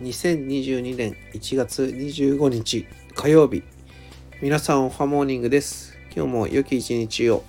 2022年1月25日火曜日。皆さんおはモーニングです。今日も良き一日を。